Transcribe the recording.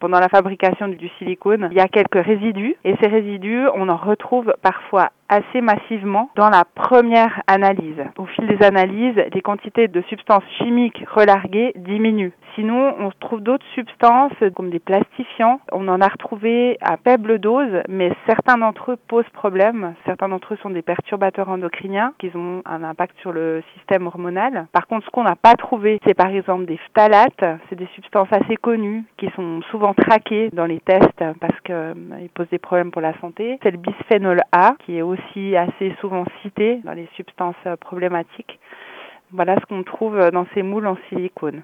Pendant la fabrication du silicone, il y a quelques résidus et ces résidus, on en retrouve parfois assez massivement dans la première analyse. Au fil des analyses, les quantités de substances chimiques relarguées diminuent. Sinon, on trouve d'autres substances comme des plastifiants. On en a retrouvé à faible dose, mais certains d'entre eux posent problème. Certains d'entre eux sont des perturbateurs endocriniens qui ont un impact sur le système hormonal. Par contre, ce qu'on n'a pas trouvé, c'est par exemple des phtalates. C'est des substances assez connues qui sont souvent traquées dans les tests parce qu'ils euh, posent des problèmes pour la santé. C'est le bisphénol A qui est aussi aussi assez souvent cité dans les substances problématiques. Voilà ce qu'on trouve dans ces moules en silicone.